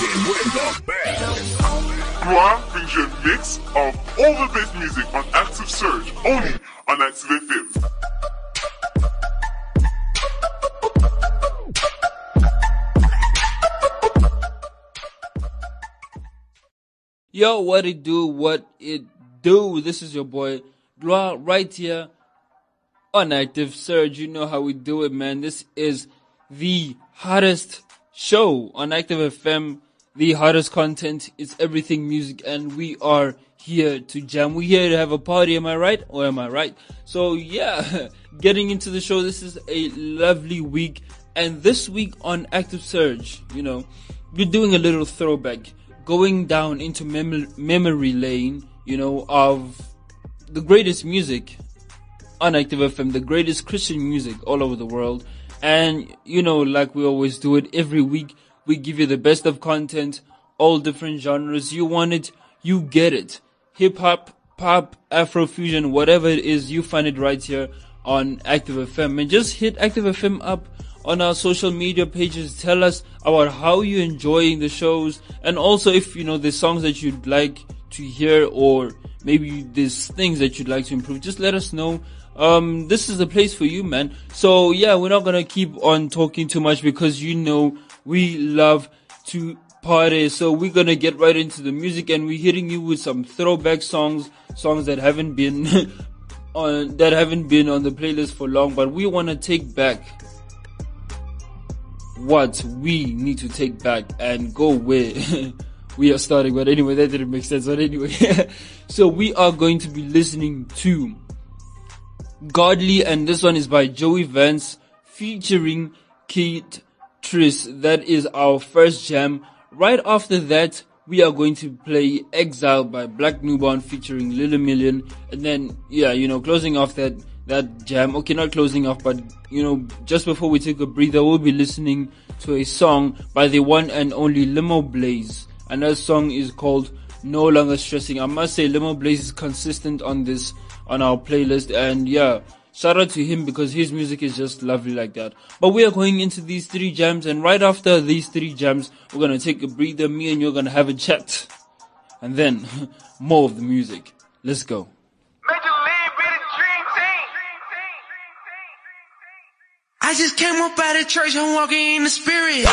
rocking with the best. Gloire brings you a mix of all the best music on Active Surge, only on Active FM. Yo, what it do? What it do? This is your boy Gloire right here on Active Surge. You know how we do it, man. This is the hottest show on Active FM. The hottest content. It's everything music, and we are here to jam. We're here to have a party. Am I right? Or am I right? So yeah, getting into the show. This is a lovely week, and this week on Active Surge, you know, we're doing a little throwback going down into mem- memory lane, you know, of the greatest music on Active FM, the greatest Christian music all over the world. And, you know, like we always do it every week, we give you the best of content, all different genres. You want it, you get it. Hip hop, pop, Afrofusion, whatever it is, you find it right here on Active FM. And just hit Active FM up on our social media pages. Tell us about how you're enjoying the shows and also if, you know, the songs that you'd like to hear or maybe there's things that you'd like to improve. Just let us know. Um, this is the place for you, man. So yeah, we're not gonna keep on talking too much because you know we love to party. So we're gonna get right into the music and we're hitting you with some throwback songs, songs that haven't been on, that haven't been on the playlist for long, but we wanna take back what we need to take back and go where we are starting. But anyway, that didn't make sense. But anyway, so we are going to be listening to Godly, and this one is by Joey Vance featuring Kate Tris. That is our first jam. Right after that, we are going to play Exile by Black Newborn featuring Lily Million. And then, yeah, you know, closing off that, that jam. Okay, not closing off, but, you know, just before we take a breather, we'll be listening to a song by the one and only Limo Blaze. And that song is called No Longer Stressing. I must say, Limo Blaze is consistent on this, on our playlist. And yeah, shout out to him because his music is just lovely like that. But we are going into these three jams, and right after these three jams, we're gonna take a breather. Me and you're gonna have a chat, and then more of the music. Let's go. I just came up out of church, I'm walking in the spirit.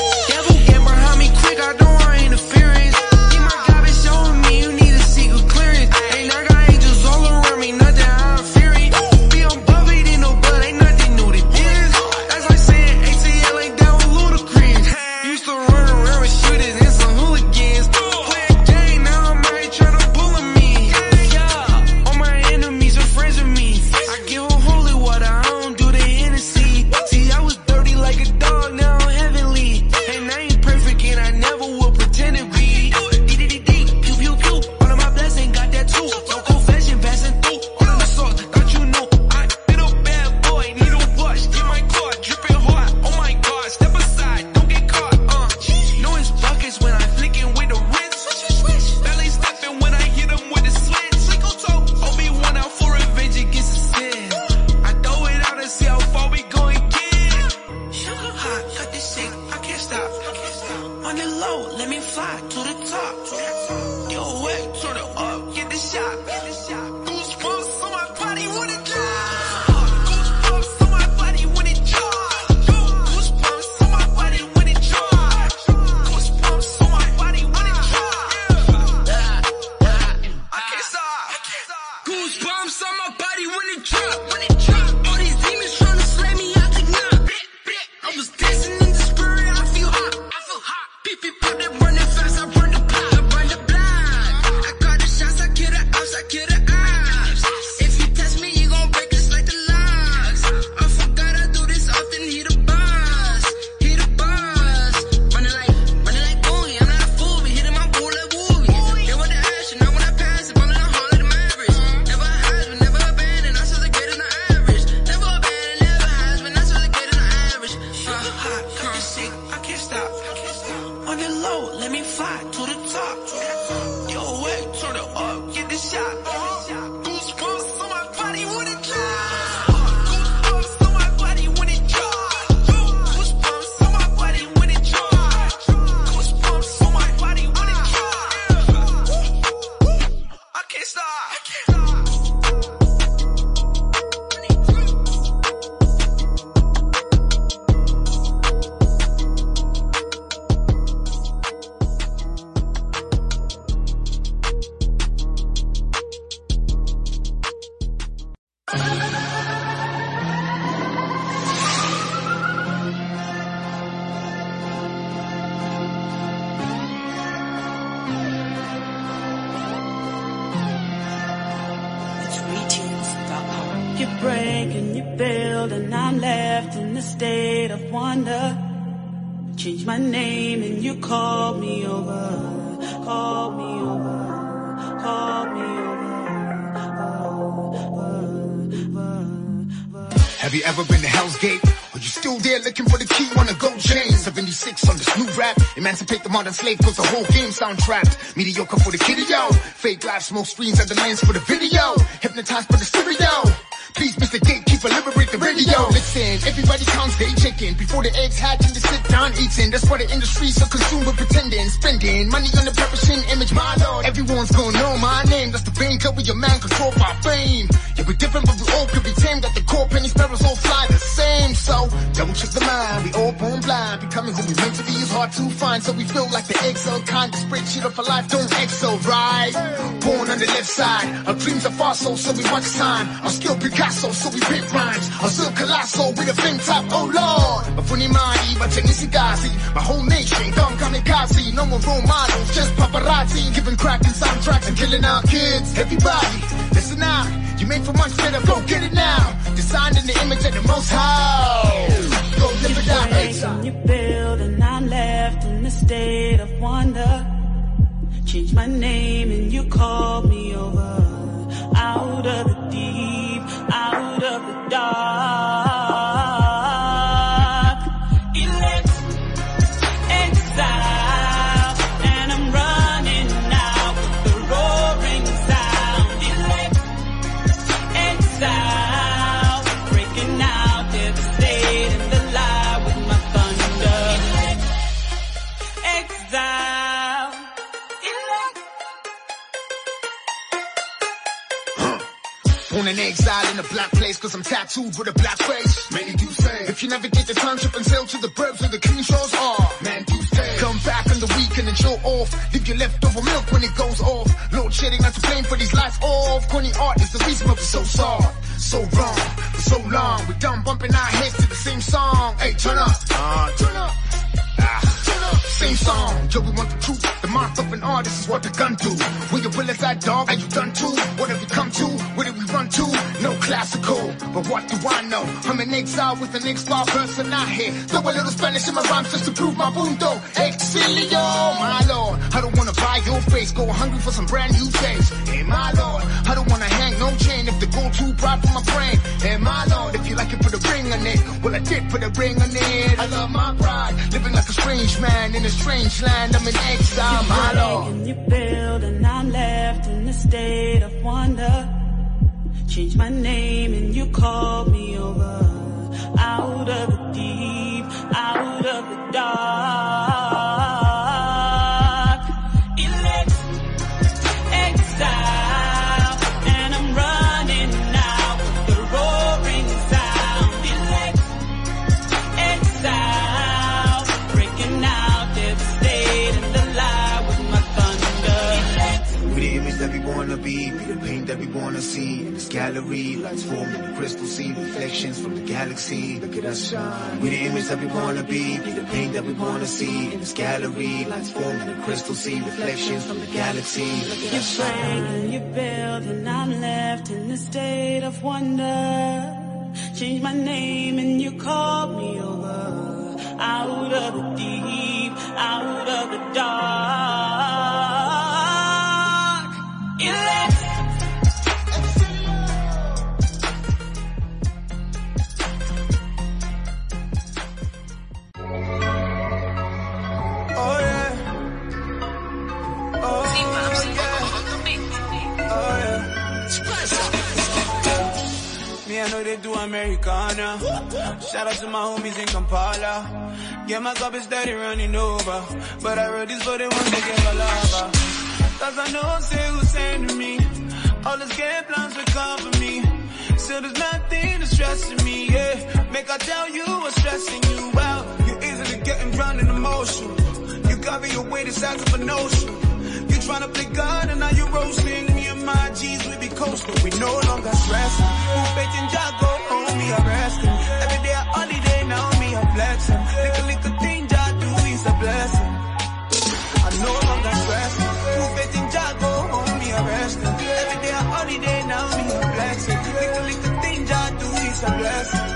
Break and you build and I'm left in a state of wonder. Change my name and you call me over, call me over, call me over. Have you ever been to Hell's Gate? Are you still there looking for the key? Wanna go chain? 76 on this new rap. Emancipate the modern slave cause the whole game sound trapped. Mediocre for the kiddy, yo. Fake life, smoke screens at the lens for the video. Hypnotized by the stereo. Please, Mr. Gatekeeper, liberate the radio. Listen, everybody counts day chicken before the eggs hatch and they sit down eating. That's why the industry's so consumed with pretending, spending money on the perishing image. My lord, everyone's gonna know my name. That's the vein cut with your man control by fame. Yeah, we're different, but we all could be tame. Got the core penny sparrows all double check the mind. We all born blind, becoming who we meant to be is hard to find. So we feel like the Excel kind of spreadsheet of a life. Don't excel, right? Born on the left side, our dreams are far so, so we watch time. Our skill Picasso, so we rip rhymes. Our still colossal with a flame top, oh lord. Mafuni mali, but Gazi. My whole nation, come kamikaze. No more role models, just paparazzi. Giving crack and soundtracks and killing our kids. Everybody, listen out. You made for much better, go get it now. Designed in the image of the most high. Go live it out, When you build and I'm left in a state of wonder. Change my name and you call me over. Out of the deep, out of the dark. In a black place cause I'm tattooed with a black face. Many do say, if you navigate the time trip and sail to the burbs where the clean shores are, man do say, come back on the weekend and show off. Leave your leftover milk when it goes off. Load shedding not to blame for these lights off. Corny art is the reason why we're so soft. So wrong, for so long. We done bumping our heads to the same song. Hey, turn up, uh, turn up. Ah, turn up. Same song, Joe, we want the truth. The mark of an artist is what the gun do. When your bullets are dog, are you done classical, but what do I know? I'm an exile with an ex-bar person out here. Throw a little Spanish in my rhymes just to prove my mundo. Exilio, my lord. I don't wanna buy your face, go hungry for some brand new taste. Hey, my lord. I don't wanna hang no chain if the gold too bright for my brain. Hey, my lord. If you like it, put a ring on it. Well, I did put a ring on it. I love my pride, living like a strange man in a strange land. I'm in exile, my lord. And you build and I'm left in a state of wonder. Change my name and you call me over. Out of the deep, out of the dark. Gallery, lights formed in the crystal sea, reflections from the galaxy. Look at us shine. We the image that we wanna be, be the paint that we wanna see. In this gallery, lights formed in the crystal sea, reflections from the galaxy. Look at us shine. and you build and I'm left in a state of wonder. Change my name and you call me over. Out of the deep, out of the dark. Americana. Shout out to my homies in Kampala. Yeah, my cup is steady running over. But I wrote this for the ones that get lava. Cause I know say who's sending me. All this game plans will for me. So there's nothing that's stressing me, yeah. Make I tell you what's stressing you out. You're easily getting drowned in emotion. You cover your way the size of an ocean trying to play God and now you roasting. Me and my G's, we be coasting. We no longer stressing. Who bet and Jago, home, me a resting. Every day a holiday, now me a flexing. Little, little thing I do is a blessing. I no longer stressing. Who bet and Jago, home, me a resting. Every day a holiday, now me a flexing. Little, little thing I do is a blessing.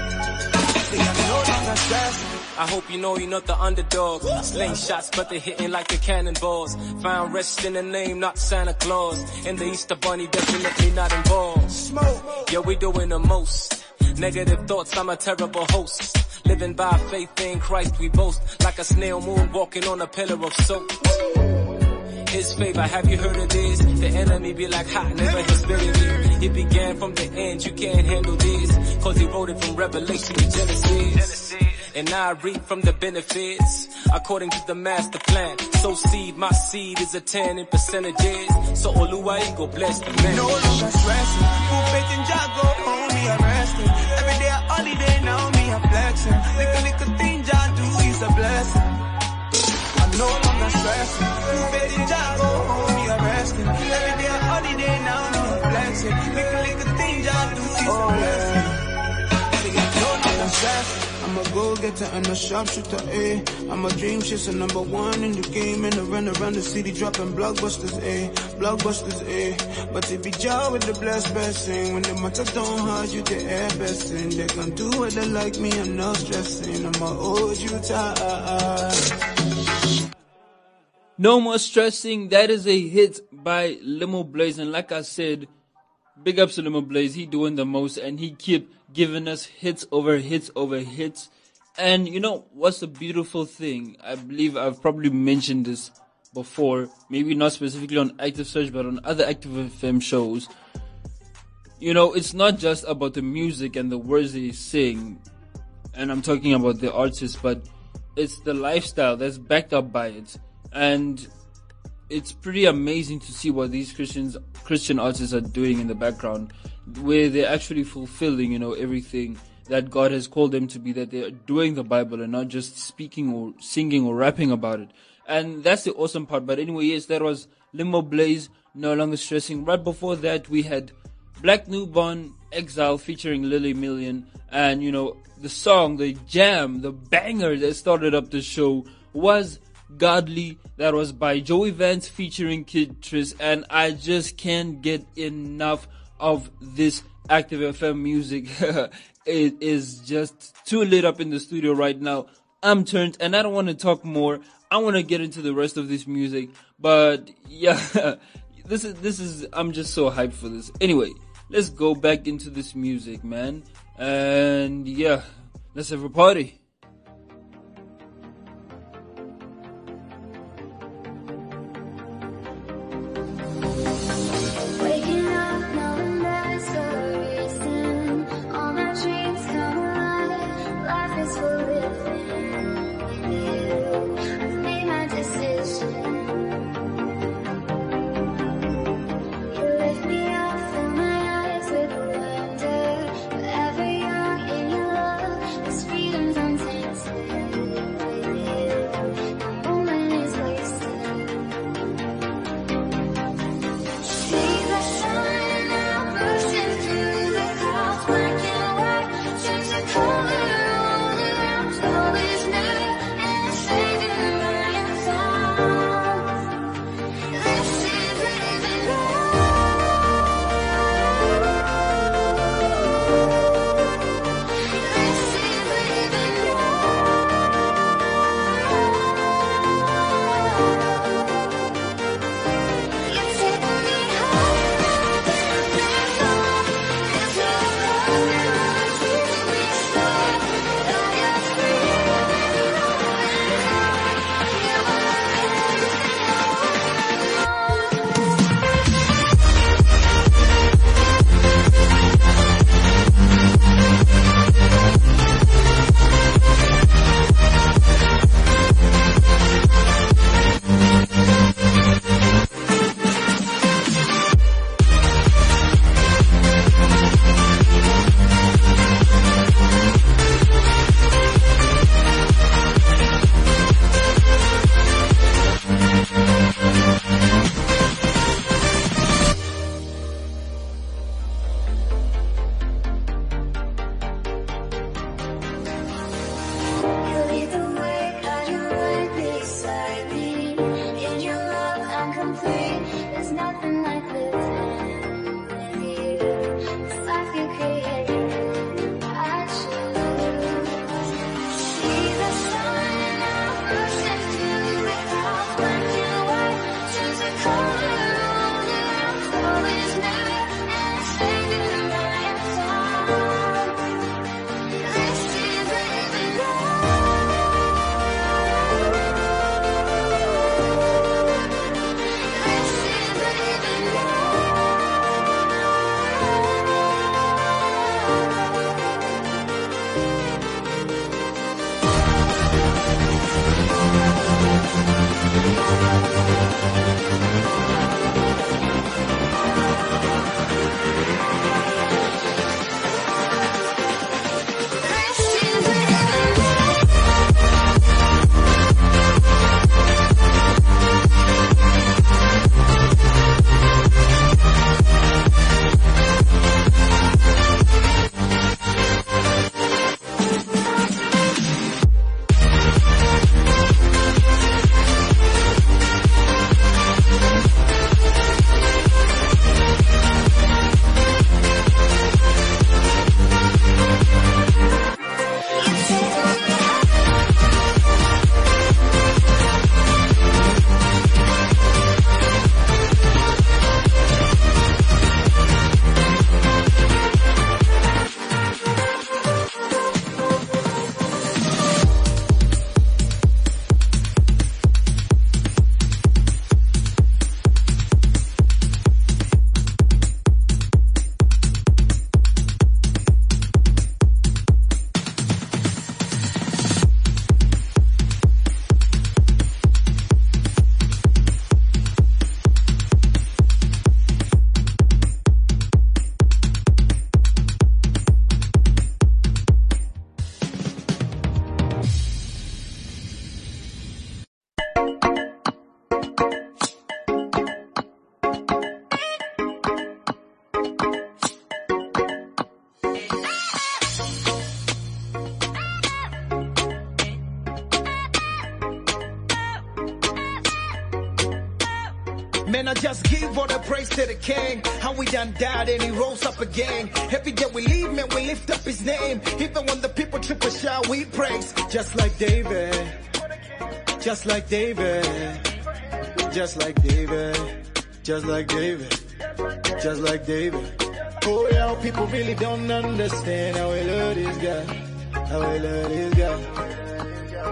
I no longer stressing hope you know you're not the underdog. Sling shots, but they're hitting like the cannonballs. Found rest in the name, not Santa Claus. And the Easter Bunny definitely not involved. Smoke. Yeah, we doing the most. Negative thoughts, I'm a terrible host. Living by faith in Christ, we boast. Like a snail moon walking on a pillar of soap. His favor, have you heard of this? The enemy be like hot, never his me. It began from the end, you can't handle this. Cause he wrote it from Revelation to Genesis. And I reap from the benefits, according to the master plan. So seed, my seed is a 10 in percentages. So Oluwa go bless the man. No longer stressing, full faith in Jah go home, me I'm resting. Every day a holiday, now me a flexing. Little, little thing Jah do is a blessing. I'm no longer stressing, full faith in Jah go I'm a go-getter and a sharpshooter, eh. I'm a dream chaser, number one in the game. And I run around the city dropping blockbusters, eh. Blockbusters, eh. But it be Jah with the blessed blessing. When the matter don't hard, you the air blessing. They gon' do what they like me, I'm not stressing. I'ma hold you tight. No more stressing. That is a hit by Limo Blaze. And like I said, big ups to Limo Blaze. He doing the most and he keep giving us hits over hits over hits. And you know what's the beautiful thing? I believe I've probably mentioned this before, maybe not specifically on Active Surge, but on other Active FM shows. You know, it's not just about the music and the words they sing, and I'm talking about the artists, but it's the lifestyle that's backed up by it. And it's pretty amazing to see what these Christians Christian artists are doing in the background, where they're actually fulfilling, you know, everything that God has called them to be, that they're doing the Bible and not just speaking or singing or rapping about it. And that's the awesome part. But anyway, yes, that was Limo Blaze, no longer stressing. Right before that, we had Black Newborn Exile featuring Lily Million. And, you know, the song, the jam, the banger that started up the show was Godly. That was by Joey Vance featuring Kid Tris. And I just can't get enough of this Active FM music. it is just too lit up in the studio right now. I'm turned and I don't want to talk more. I want to get into the rest of this music. But yeah, this is, this is, I'm just so hyped for this. Anyway, let's go back into this music, man. And yeah, let's have a party. nothing like David. Just like David. Just like David. Just like David. Oh yeah, people really don't understand how we love this guy. How we love this guy.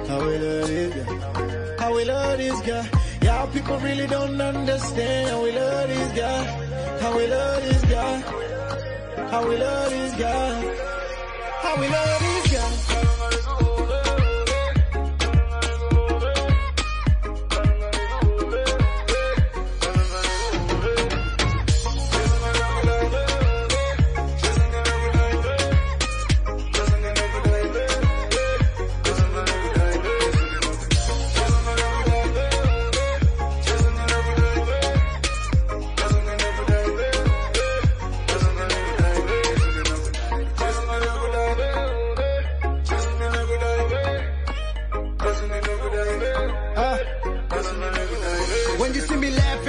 How we love this guy. How we love this guy. Yeah, people really don't understand how we love this guy. How we love this guy. How we love this guy. How we love this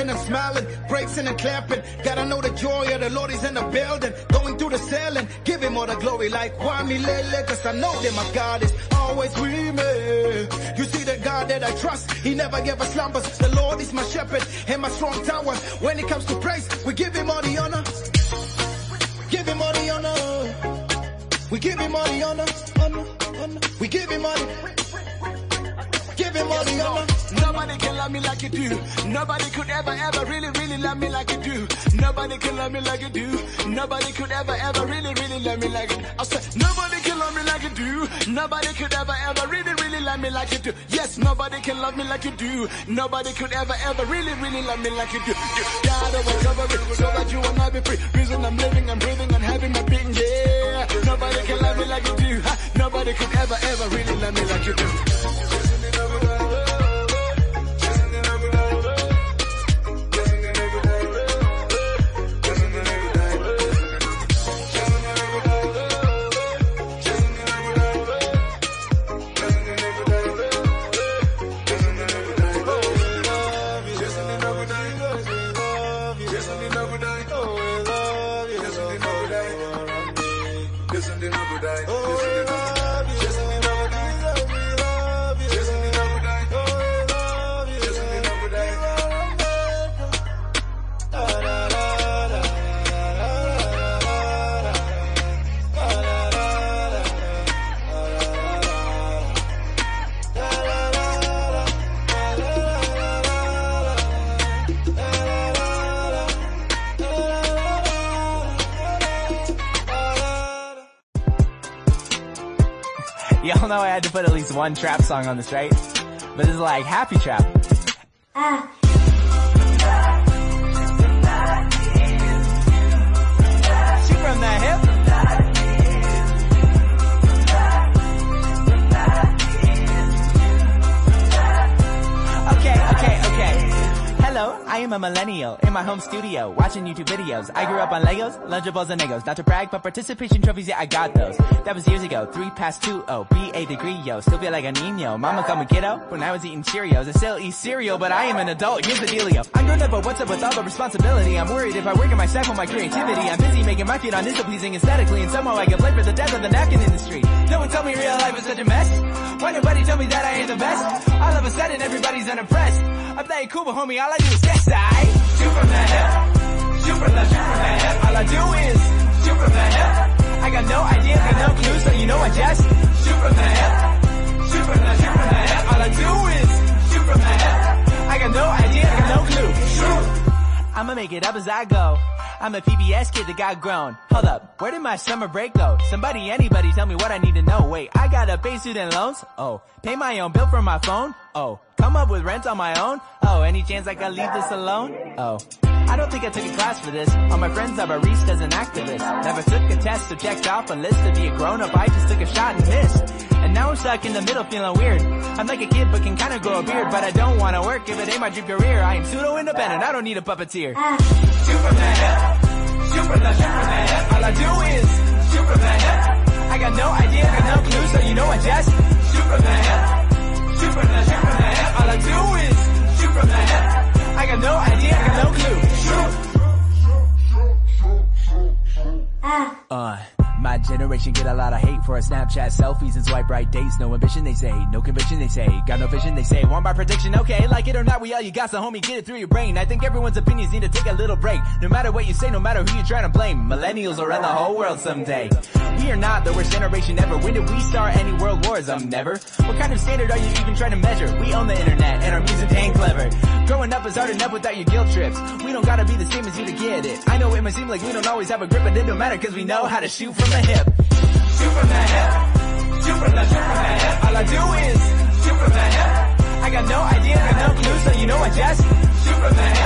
me and smiling, praising and clapping, gotta know the joy of the Lord is in the building. Going through the ceiling, give him all the glory like Wami Lele, cause I know that my God is always with me. You see the God that I trust, he never gave us slumbers. The Lord is my shepherd and my strong tower. When it comes to praise, we give him all the honor. Give him all the honor. We give him all the honor, honor, honor. We give him all the Give him all the honor. Nobody can love me like you do. Nobody could ever, ever really, really love me like you do. Nobody can love me like you do. Nobody could ever, ever really, really love me like you. I said, nobody can love me like you do. Nobody could ever, ever really, really love me like you do. Yes, nobody can love me like you do. Nobody could ever, ever really, really love me like you do. I will cover it so that you will not be free. Reason I'm living, I'm breathing, and having my being, yeah. Nobody can love me like you do. Nobody could ever, ever really love me like you do. Y'all know I had to put at least one trap song on this, right? But this is like happy trap. She Hello, I am a millennial in my home studio watching YouTube videos. I grew up on Legos, Lunchables, and Legos. Not to brag, but participation trophies, yeah, I got those. That was years ago. Three past two, oh, be degree, yo. Still feel like a Nino. Mama called me kiddo when I was eating Cheerios. I still eat cereal, but I am an adult. Here's the dealio. I'm grown up, but what's up with all the responsibility? I'm worried if I work in myself on my creativity. I'm busy making my feet on this pleasing aesthetically, and somehow I get blamed for the death of the napkin industry. No one told me real life is such a mess. Why nobody tell me that I ain't the best? All of a sudden, everybody's unimpressed. I play cool, homie, all I do is guess I shoot from the hip, shoot from the shoot from the hip. All I do is shoot from the hip. I got no idea, got no clue, so you know I just shoot from the hip, shoot from the shoot from the hip. All I do is shoot from the hip. I got no idea, got no clue. Shoot. I'ma make it up as I go. I'm a PBS kid that got grown. Hold up, where did my summer break go? Somebody, anybody, tell me what I need to know. Wait, I gotta pay student loans? Oh, pay my own bill from my phone? Oh, come up with rent on my own? Oh, any chance I can leave this alone? Oh. I don't think I took a class for this. All my friends are baristas and activists. Never took a test, so checked off a list to be a grown up. I just took a shot and missed. And now I'm stuck in the middle feeling weird. I'm like a kid but can kinda grow a beard, but I don't wanna work if it ain't my dream career. I am pseudo independent, I don't need a puppeteer. Ah. Superman, Superman, Superman, all I do is Superman. I got no idea, got no clue, so you know I just Superman. Superman, Superman, all I do is Superman. I got no idea, I got no clue. Shoot. Uh my generation get a lot of hate for a Snapchat selfies and swipe right dates. No ambition, they say. No conviction, they say. Got no vision, they say. One by prediction, okay. Like it or not, we all you got, so homie, get it through your brain. I think everyone's opinions need to take a little break. No matter what you say, no matter who you're trying to blame. Millennials will run the whole world someday. We are not the worst generation ever. When did we start any world wars? Um, never. What kind of standard are you even trying to measure? We own the internet and our music ain't clever. Growing up is hard enough without your guilt trips. We don't gotta be the same as you to get it. I know it might seem like we don't always have a grip, but it don't matter cause we know how to shoot from the hip. Shoot from the hip. Shoot from the, shoot from the hip. All I do is shoot from the hip. I got no idea, got no clue, so you know I just shoot from the hip.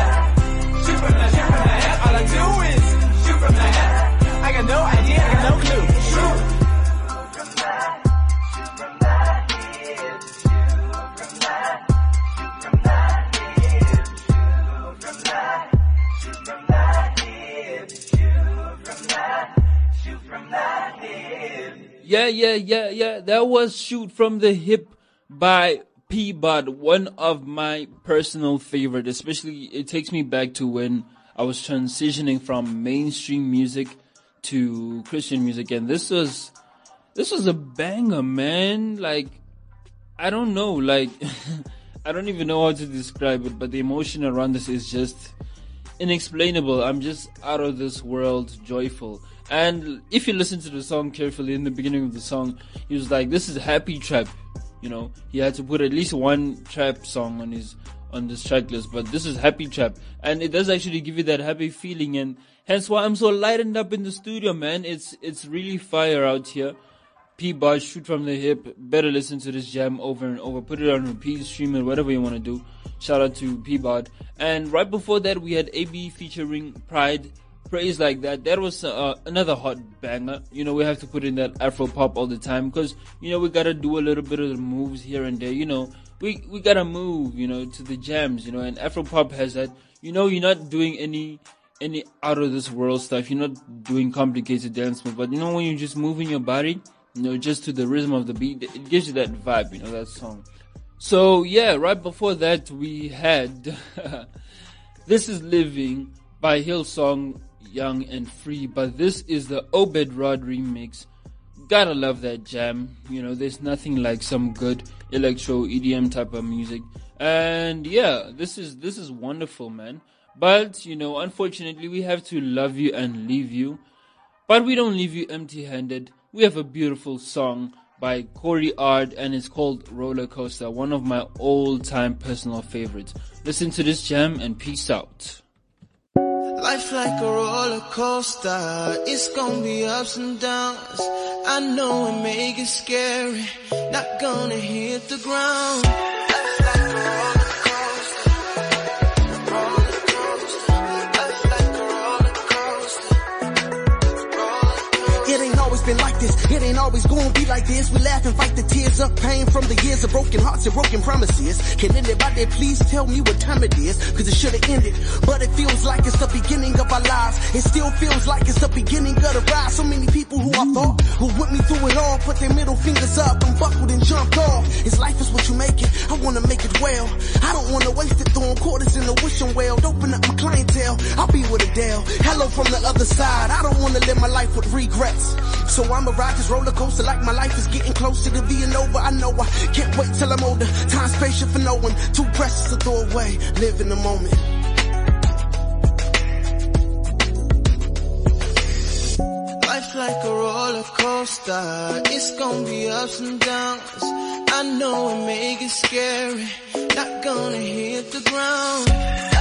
Yeah, yeah. That was Shoot from the Hip by P-Bud, one of my personal favorite, especially it takes me back to when I was transitioning from mainstream music to Christian music and this was this was a banger, man. Like I don't know, like I don't even know how to describe it, but the emotion around this is just inexplainable. I'm just out of this world joyful. And if you listen to the song carefully in the beginning of the song, he was like, This is happy trap. You know, he had to put at least one trap song on his on this track list, but this is happy trap. And it does actually give you that happy feeling and hence why I'm so lightened up in the studio, man. It's it's really fire out here. P bar shoot from the hip. Better listen to this jam over and over. Put it on repeat, stream it, whatever you want to do. Shout out to P Bod. And right before that, we had AB featuring Pride. Praise like that. That was uh, another hot banger. You know, we have to put in that Afro pop all the time because you know we gotta do a little bit of the moves here and there. You know, we we gotta move. You know, to the jams. You know, and Afro pop has that. You know, you're not doing any any out of this world stuff. You're not doing complicated dance moves, but you know when you're just moving your body, you know, just to the rhythm of the beat, it gives you that vibe. You know, that song. So yeah, right before that we had "This Is Living" by Hillsong, Young and Free, but this is the Obed Rod remix. Gotta love that jam. You know, there's nothing like some good electro EDM type of music. And yeah, this is this is wonderful, man. But you know, unfortunately, we have to love you and leave you. But we don't leave you empty-handed. We have a beautiful song by Corey Ard and it's called Roller Coaster, one of my all-time personal favorites. Listen to this jam and peace out. Life like a roller coaster, it's gonna be ups and downs. I know it may get scary, not gonna hit the ground. It ain't always gonna be like this. We laugh and fight the tears of pain from the years of broken hearts and broken promises. Can anybody please tell me what time it is? Cause it should've ended. But it feels like it's the beginning of our lives. It still feels like it's the beginning of the ride. So many people who I thought were with me through it all put their middle fingers up and buckled and jumped off. It's life is what you make it. I wanna make it well. I don't wanna waste it throwing quarters in the wishing well. Open up my clientele. I'll be with Adele. Hello from the other side. I don't wanna live my life with regrets. So I'ma ride this roller coaster like my life is getting closer to being over. I know I can't wait till I'm older. Time's patient for no one. Too precious to throw away. Live in the moment. Life like a roller coaster, it's gonna be ups and downs. I know it may get scary, not gonna hit the ground.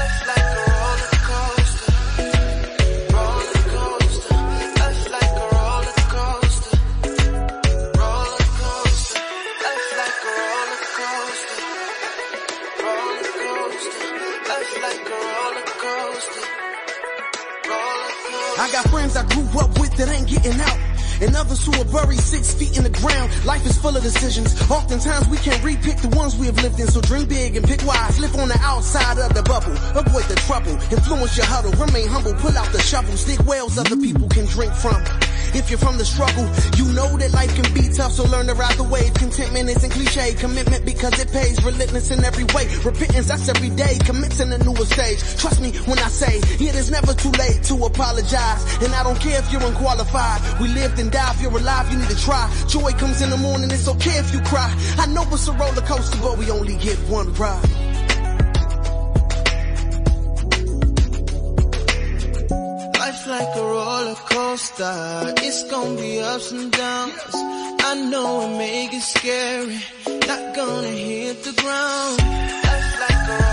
I got friends I grew up with that ain't getting out. And others who are buried six feet in the ground. Life is full of decisions. Oftentimes we can't repick the ones we have lived in. So dream big and pick wise. Live on the outside of the bubble. Avoid the trouble. Influence your huddle. Remain humble. Pull out the shovel. Dig wells other people can drink from. If you're from the struggle, you know that life can be tough, so learn to ride the wave. Contentment isn't cliche, commitment because it pays. Relentless in every way, repentance that's every day. Commencing a newer stage. Trust me when I say it is never too late to apologize. And I don't care if you're unqualified. We lived and die. If you're alive, you need to try. Joy comes in the morning. It's okay if you cry. I know it's a roller coaster, but we only get one ride. Coaster. It's gonna be ups and downs. I know it may get scary. Not gonna hit the ground. Life's like a